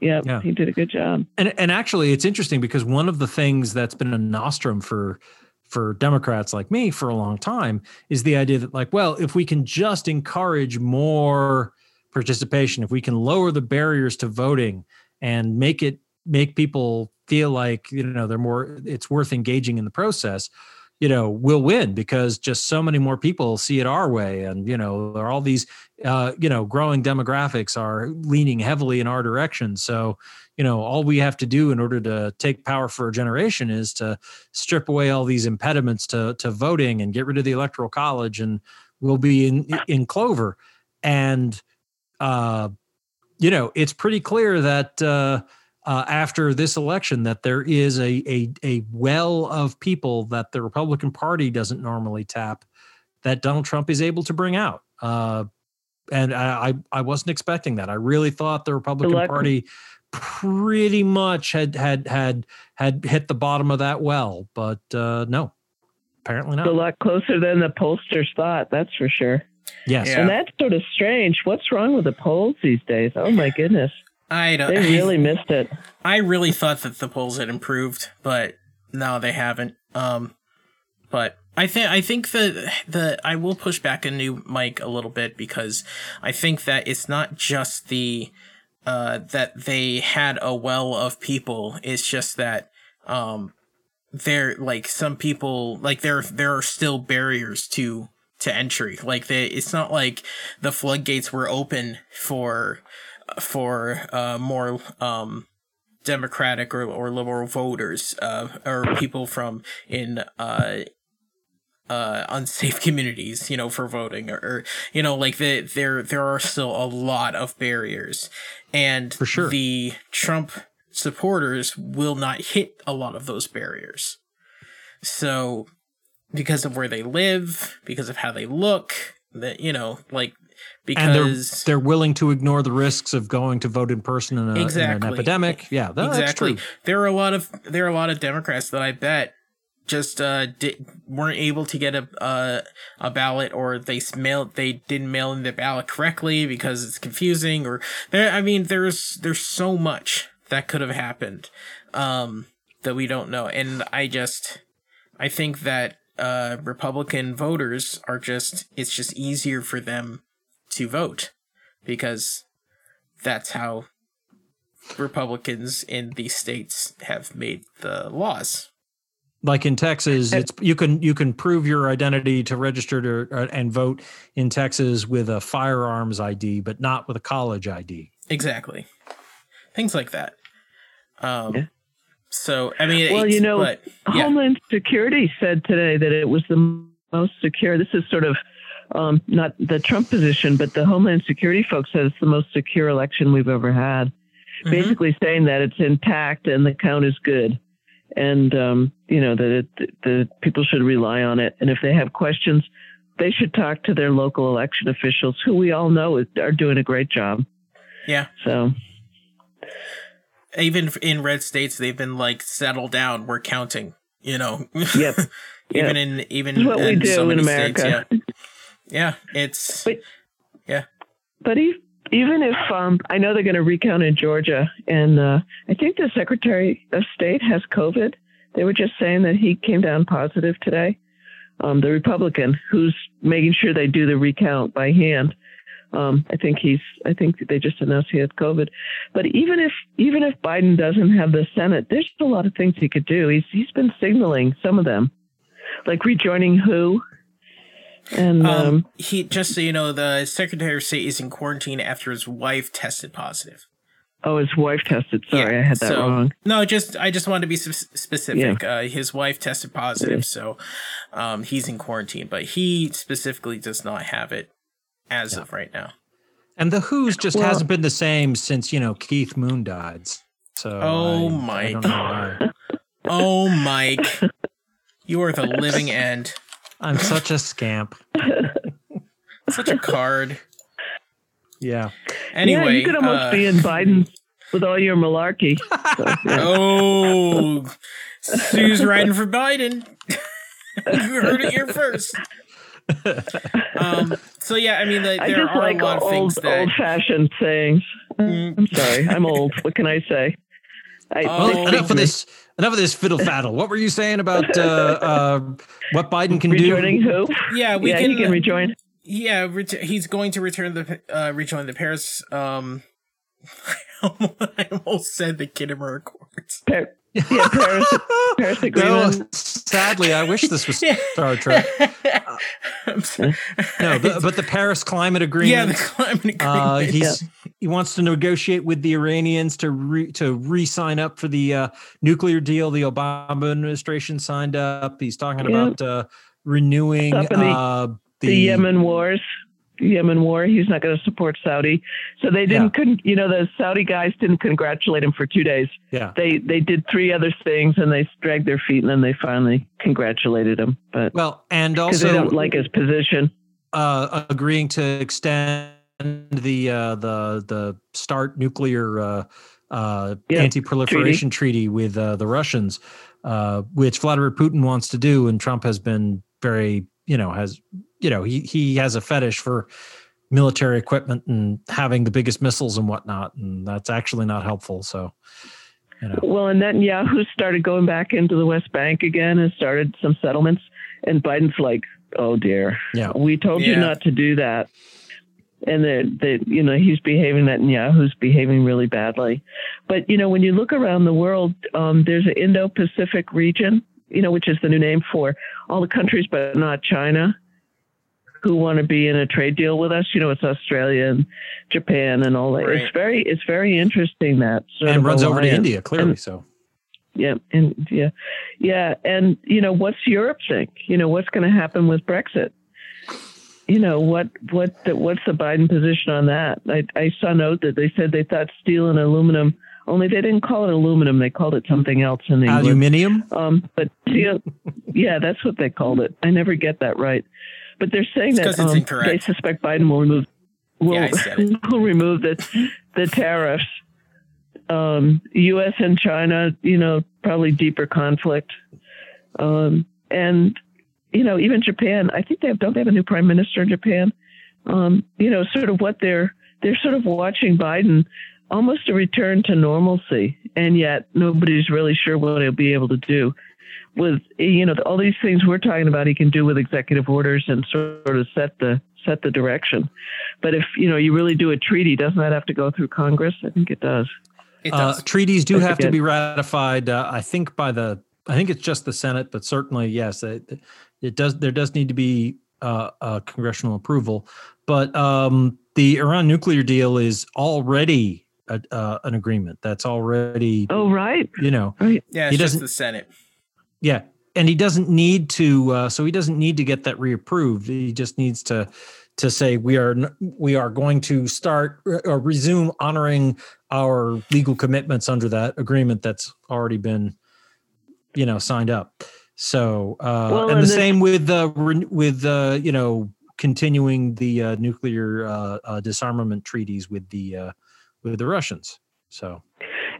Yep. Yeah. He did a good job. And and actually, it's interesting because one of the things that's been a nostrum for for Democrats like me for a long time is the idea that like, well, if we can just encourage more participation, if we can lower the barriers to voting and make it make people feel like you know they're more it's worth engaging in the process, you know, We'll win because just so many more people see it our way. And, you know, there are all these, uh, you know, growing demographics are leaning heavily in our direction. So, you know, all we have to do in order to take power for a generation is to strip away all these impediments to, to voting and get rid of the electoral college and we'll be in, in clover. And, uh, you know, it's pretty clear that, uh, uh, after this election that there is a, a a well of people that the Republican Party doesn't normally tap that Donald Trump is able to bring out. Uh, and I, I I wasn't expecting that. I really thought the Republican Elect- Party pretty much had had had had hit the bottom of that well, but uh, no, apparently not. a lot closer than the pollsters thought, that's for sure. Yes, Yeah. And that's sort of strange. What's wrong with the polls these days? Oh my goodness. I don't. They really missed it. I really thought that the polls had improved, but no, they haven't. Um, but I think I think the the I will push back a new mic a little bit because I think that it's not just the uh that they had a well of people. It's just that um there like some people like there there are still barriers to to entry. Like they it's not like the floodgates were open for for uh more um democratic or, or liberal voters uh or people from in uh uh unsafe communities you know for voting or, or you know like the, there there are still a lot of barriers and For sure. the trump supporters will not hit a lot of those barriers so because of where they live because of how they look that you know like and they're because they're willing to ignore the risks of going to vote in person in, a, in an epidemic. Yeah, that- that's exactly. true. There are a lot of there are a lot of Democrats that I bet just uh di- weren't able to get a uh, a ballot or they mailed they didn't mail in the ballot correctly because it's confusing or there I mean there's there's so much that could have happened um that we don't know and I just I think that uh Republican voters are just it's just easier for them to vote because that's how Republicans in these states have made the laws. like in Texas, it's you can you can prove your identity to register to uh, and vote in Texas with a firearms ID, but not with a college ID. Exactly. Things like that. Um Yeah. so I mean Well, you know, but, yeah. Homeland Security said today that it was the most secure. This is sort of um, not the Trump position, but the Homeland Security folks said it's the most secure election we've ever had. Mhm. Basically saying that it's intact and the count is good, and um, you know that it, the people should rely on it. And if they have questions, they should talk to their local election officials, who we all know is, are doing a great job. yeah. So Even in red states they've been like settle down, we're counting, you know. Yep. even Yep. in even It's what we do in America. states, yeah. Yeah, it's But- yeah. But even if um, I know they're going to recount in Georgia, and uh, I think the Secretary of State has COVID. They were just saying that he came down positive today. Um, the Republican who's making sure they do the recount by hand. Um, I think he's. I think they just announced he had COVID. But even if even if Biden doesn't have the Senate, there's a lot of things he could do. He's he's been signaling some of them, like rejoining WHO. And um, Um, he just so you know, the Secretary of State is in quarantine after his wife tested positive. oh, his wife tested. Sorry, Yeah, I had that so- wrong. No, just I just wanted to be sp- specific. Uh, his wife tested positive, so um, he's in quarantine, but he specifically does not have it as of right now. And the Who's just Well- hasn't been the same since you know Keith Moon died. So Oh, I- I Mike. don't know why. Oh, Mike, you are the living end. I'm such a scamp. Such a card. Yeah. Anyway, yeah, you could almost uh, be in Biden with all your malarkey. So, yeah. Oh, Sue's riding for Biden. you heard it here first. Um. So yeah, I mean, the, I there just are like a lot of old, things that. old-fashioned sayings. Mm, I'm sorry, I'm old. What can I say? I, Oh, they Well, enough to of this. Enough of this fiddle faddle. What were you saying about uh, uh, what Biden can Rejoining do? who? yeah, we yeah, can. he can rejoin. yeah, ret- he's going to return the uh, rejoin the Paris. Um, I almost said the Khitomer Accords. Par- Yeah, Paris, Paris No, Agreement. sadly, I wish this was Star Trek. No, the, but the Paris Climate Agreement. yeah, the climate agreement. uh, he's he wants to negotiate with the Iranians to re, to re-sign up for the uh, nuclear deal the Obama administration signed up. He's talking Yeah. about uh, renewing Stopping the- uh, the, Yemen wars. Yemen war. He's not going to support Saudi. So they didn't. Couldn't. You know, the Saudi guys didn't congratulate him for two days. Yeah. They they did three other things and they dragged their feet and then they finally congratulated him. But Well, and because they also don't like his position. uh, agreeing to extend the uh, the the START nuclear uh, uh, Yeah, anti-proliferation treaty, with uh, the Russians, uh, which Vladimir Putin wants to do, and Trump has been very, you know, has you know he he has a fetish for military equipment and having the biggest missiles and whatnot, and that's actually not helpful. So, you know, Well, and Netanyahu started going back into the West Bank again and started some settlements. And Biden's like, "Oh dear, yeah, we told you not to do that." And that that you know he's behaving that Netanyahu's behaving really badly. But you know when you look around the world, um, there's an Indo-Pacific region, you know, which is the new name for all the countries but not China, who want to be in a trade deal with us. You know, it's Australia and Japan and all that. Right. It's very it's very interesting that sort and of runs over to. India clearly. And- so, yeah, and yeah, yeah, and you know, what's Europe think? You know, what's going to happen with Brexit? You know, what what the, what's the Biden position on that? I, I saw a note that they said they thought steel and aluminum, only they didn't call it aluminum, they called it something else in England. aluminium. Um, but steel, yeah, that's what they called it. I never get that right, but they're saying It's that um, they suspect Biden will remove will, Yeah, I said it. will remove the the tariffs. Um, U.S. and China, you know, probably deeper conflict, um, and you know, even Japan. I think they have don't they have a new prime minister in Japan? Um, you know, sort of what they're they're sort of watching Biden almost a return to normalcy, and yet nobody's really sure what he'll be able to do with you know all these things we're talking about. He can do with executive orders and sort of set the set the direction. But if you know you really do a treaty, doesn't that have to go through Congress? I think it does. It Uh, treaties do have to be ratified. Uh, I think by the. I think it's just the Senate, but certainly yes, it, it does. There does need to be uh, uh, congressional approval. But um, the Iran nuclear deal is already a, uh, an agreement. That's already Oh right, you know right. yeah, it's just doesn't- the Senate. Yeah, and he doesn't need to. Uh, so he doesn't need to get that reapproved. He just needs to to say we are we are going to start or resume honoring our legal commitments under that agreement that's already been, you know, signed up. So uh, Well, and and the the- same with uh, with uh, you know continuing the uh, nuclear uh, uh, disarmament treaties with the uh, with the Russians. So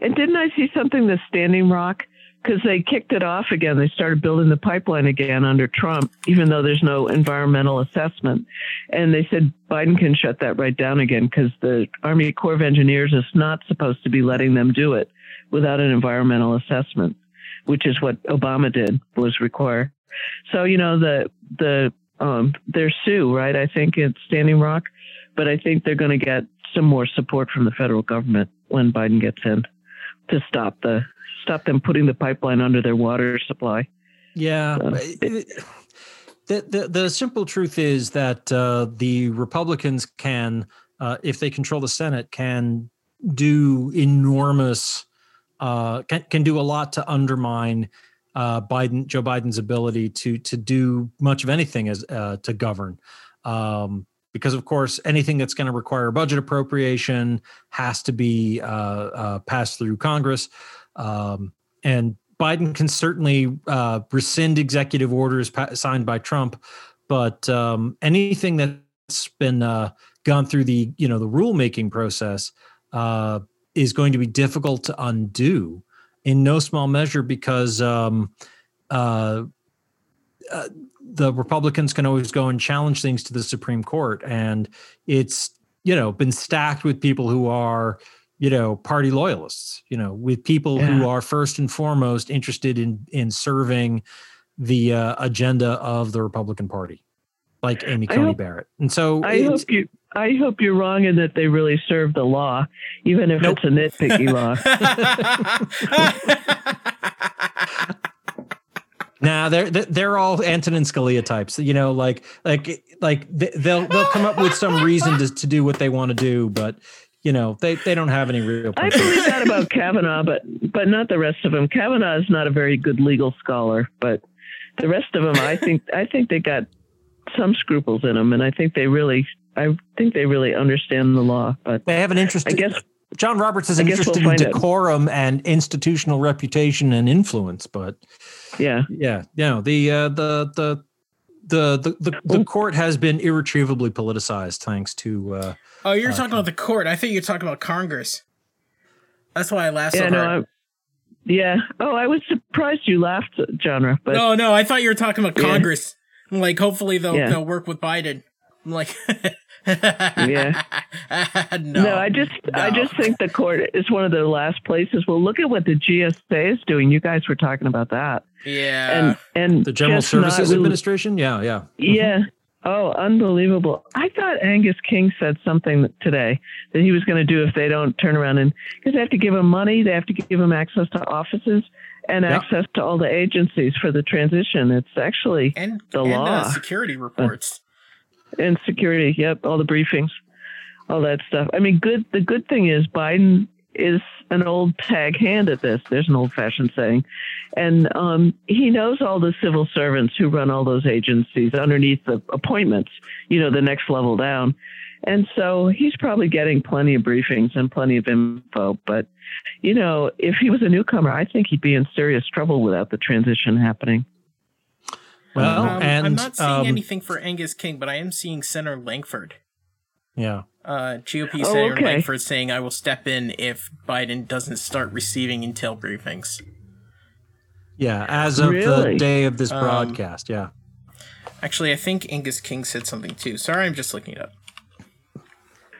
And didn't I see something the Standing Rock? Because they kicked it off again. They started building the pipeline again under Trump, even though there's no environmental assessment. And they said Biden can shut that right down again because the Army Corps of Engineers is not supposed to be letting them do it without an environmental assessment, which is what Obama did was require. So you know the the um, they're Sue, right? I think it's Standing Rock, but I think they're going to get some more support from the federal government when Biden gets in to stop the stop them putting the pipeline under their water supply. Yeah. So- it- the, the, the simple truth is that uh, the Republicans can, uh, if they control the Senate, can do enormous, uh, can, can do a lot to undermine uh, Biden, Joe Biden's ability to to do much of anything as uh, to govern. Um, because of course, anything that's going to require budget appropriation has to be uh, uh, passed through Congress. Um, and Biden can certainly uh, rescind executive orders signed by Trump, but um, anything that's been uh, gone through the you know the rulemaking process uh, is going to be difficult to undo, in no small measure because um, uh, uh, the Republicans can always go and challenge things to the Supreme Court, and it's you know been stacked with people who are you know party loyalists you know with people who are first and foremost interested in in serving the uh, agenda of the republican party like amy coney hope- barrett and so I hope you I hope you're wrong in that they really serve the law, even if Nope. it's a nitpicky law. Nah, they're they're- all Antonin Scalia types. You know, like like like they- they'll they'll come up with some reason to, to do what they want to do, but you know they they don't have any real. I believe that about Kavanaugh, but but not the rest of them. Kavanaugh is not a very good legal scholar, but the rest of them, I think I think they got some scruples in them, and I think they really I think they really understand the law. But They have an interest. I guess John Roberts is interested we'll in decorum and institutional reputation and influence, but yeah, yeah, no, the uh, the the the the the, the court has been irretrievably politicized thanks to. Uh, Oh, you're Uh, talking about the court. I think you're talking about Congress. That's why I laughed so yeah, no, hard. I, yeah. Oh, I was surprised you laughed, genre, but no, no, I thought you were talking about Congress. I'm like, hopefully they'll Yeah. they'll work with Biden. I'm like, Yeah. no, no, I just I just think the court is one of the last places. Well, look at what the GSA is doing. You guys were talking about that, yeah. and and the General just not Services really- Administration, yeah, yeah, Yeah. Oh, unbelievable. I thought Angus King said something today that he was going to do if they don't turn around and because they have to give him money, they have to give him access to offices and Yeah. access to all the agencies for the transition. It's actually and the and, law. Uh, security reports. And security. Yep, all the briefings, all that stuff. I mean, good. The good thing is Biden is an old tag hand at this. There's an old-fashioned saying, and um, he knows all the civil servants who run all those agencies underneath the appointments. You know, the next level down. And so he's probably getting plenty of briefings and plenty of info. But, you know, if he was a newcomer, I think he'd be in serious trouble without the transition happening. Well, Um, and I'm not seeing um, anything for Angus King, but I am seeing Senator Lankford. yeah. Uh, GOP Oh, Senator okay. Lankford saying, "I will step in if Biden doesn't start receiving intel briefings." Yeah, as of the day of this Um, broadcast, yeah. Actually, I think Angus King said something too. Sorry, I'm just looking it up.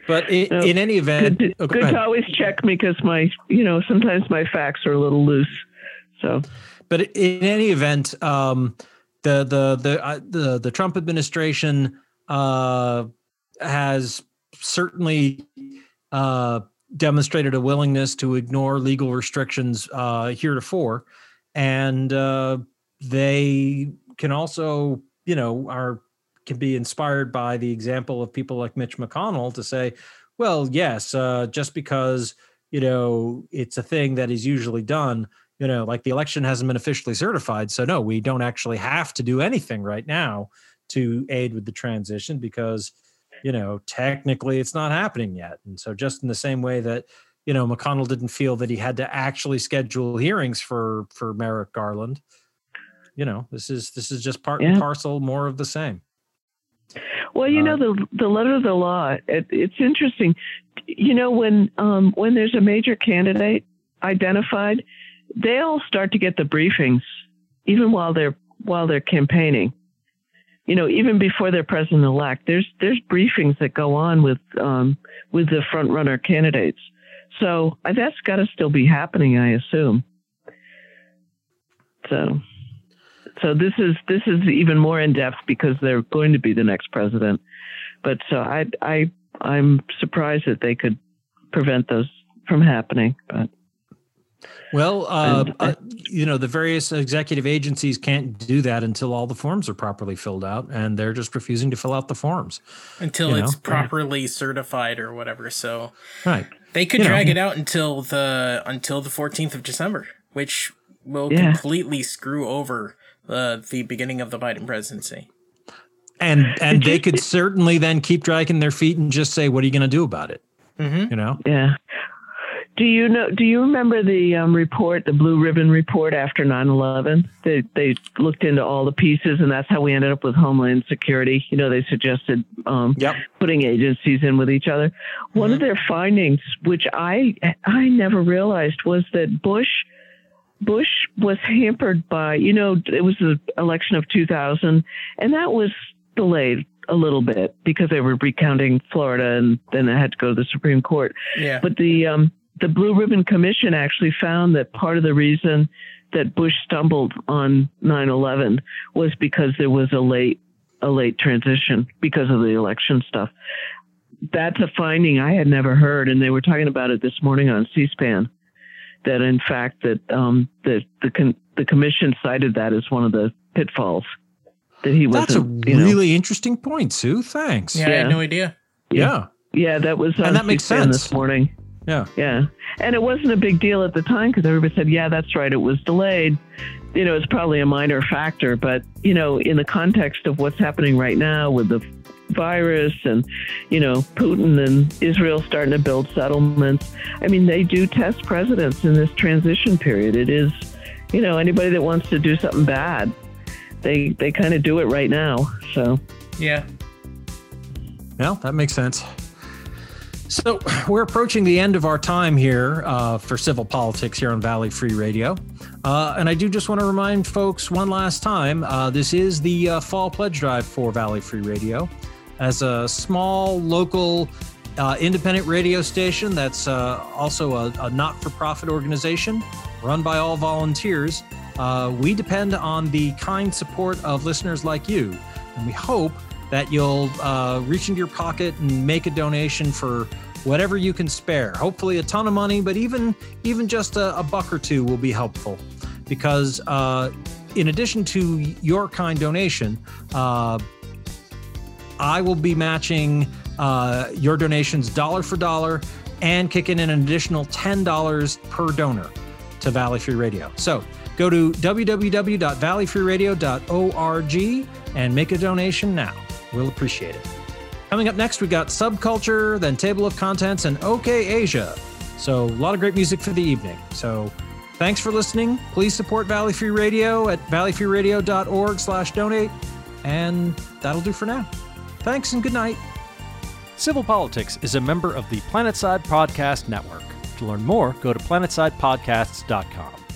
But in, No, in any event, Good, oh, go good to always check me because my, you know, sometimes my facts are a little loose. So, but in any event, um, the the the uh, the the Trump administration uh, has certainly uh, demonstrated a willingness to ignore legal restrictions uh, heretofore, and uh, they can also, you know, are can be inspired by the example of people like Mitch McConnell to say, well, yes, uh, just because you know it's a thing that is usually done you know, like the election hasn't been officially certified. So, no, we don't actually have to do anything right now to aid with the transition because, you know, technically it's not happening yet. And so, just in the same way that, you know, McConnell didn't feel that he had to actually schedule hearings for for Merrick Garland, you know, this is this is just part and parcel more of the same. well, you Uh, know, the the letter of the law. It, it's interesting. You know, when um, when there's a major candidate identified, they all start to get the briefings, even while they're while they're campaigning. You know, even before they're president elect, there's there's briefings that go on with um, with the front runner candidates. So uh, that's got to still be happening, I assume. So, so this is this is even more in depth because they're going to be the next president. But so I I I'm surprised that they could prevent those from happening. But Well, uh, And- uh, you know, the various executive agencies can't do that until all the forms are properly filled out, and they're just refusing to fill out the forms. Until You it's know? properly certified or whatever. So Right. they could You know. drag it out until the until the 14th of December, which will Yeah. completely screw over uh, the beginning of the Biden presidency. and and they could certainly then keep dragging their feet and just say, "What are you going to do about it?" Mm-hmm. You know, yeah. Do you know? Do you remember the um, report, the Blue Ribbon report after 9/11? They they looked into all the pieces, and that's how we ended up with Homeland Security. You know, they suggested um, Yep. putting agencies in with each other. One of their findings, which I I never realized, was that Bush Bush was hampered by you know it was the election of 2000, and that was delayed a little bit because they were recounting Florida, and then it had to go to the Supreme Court. Yeah. But the um, the Blue Ribbon Commission actually found that part of the reason that Bush stumbled on 9/11 was because there was a late a late transition because of the election stuff. That's a finding I had never heard, and they were talking about it this morning on C-SPAN. that in fact that um, the the con- the commission cited that as one of the pitfalls that he was. That's a wasn't. know, really interesting point, Sue. Thanks. Yeah, I had no idea. Yeah. yeah, that was on And that makes C-SPAN sense. this morning. Yeah. Yeah, and it wasn't a big deal at the time because everybody said, "Yeah, that's right, it was delayed." You know, it's probably a minor factor, but you know, in the context of what's happening right now with the virus and you know Putin and Israel starting to build settlements, I mean, they do test presidents in this transition period. It is, you know, anybody that wants to do something bad, they they kind of do it right now. So Yeah. Well, that makes sense. So we're approaching the end of our time here uh, for civil politics here on Valley Free Radio. Uh, and I do just want to remind folks one last time uh, this is the uh, fall pledge drive for Valley Free Radio. As a small local uh, independent radio station that's uh, also a, a not for profit organization run by all volunteers, we depend on the kind support of listeners like you. And we hope that you'll uh, reach into your pocket and make a donation for whatever you can spare. Hopefully, a ton of money, but even even just a, a buck or two will be helpful, because uh, in addition to your kind donation, uh, I will be matching uh, your donations dollar for dollar and kicking in an additional ten dollars per donor to Valley Free Radio. So go to www.valleyfreeradio.org and make a donation now. We'll appreciate it. Coming up next, we got Subculture, then Table of Contents, and OK Asia. So a lot of great music for the evening. So thanks for listening. Please support Valley Free Radio at valleyfreeradio.org slash donate. And that'll do for now. Thanks and good night. Civil Politics is a member of the Planetside Podcast Network. To learn more, go to planetsidepodcasts.com.